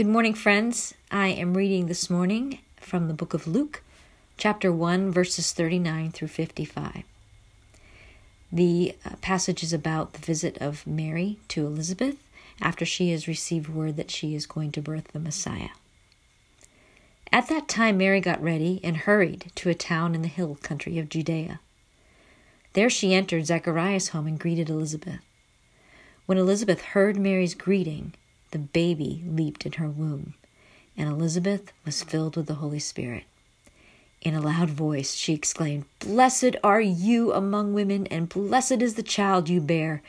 Good morning, friends. I am reading this morning from the book of Luke, chapter 1, verses 39 through 55. The uh, passage is about the visit of Mary to Elizabeth after she has received word that she is going to birth the Messiah. At that time, Mary got ready and hurried to a town in the hill country of Judea. There she entered Zacharias' home and greeted Elizabeth. When Elizabeth heard Mary's greeting, the baby leaped in her womb, and Elizabeth was filled with the Holy Spirit. In a loud voice, she exclaimed, Blessed are you among women, and blessed is the child you bear.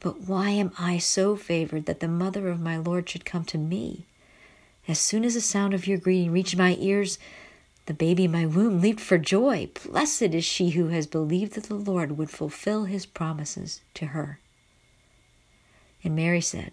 But why am I so favored that the mother of my Lord should come to me? As soon as the sound of your greeting reached my ears, the baby in my womb leaped for joy. Blessed is she who has believed that the Lord would fulfill his promises to her. And Mary said,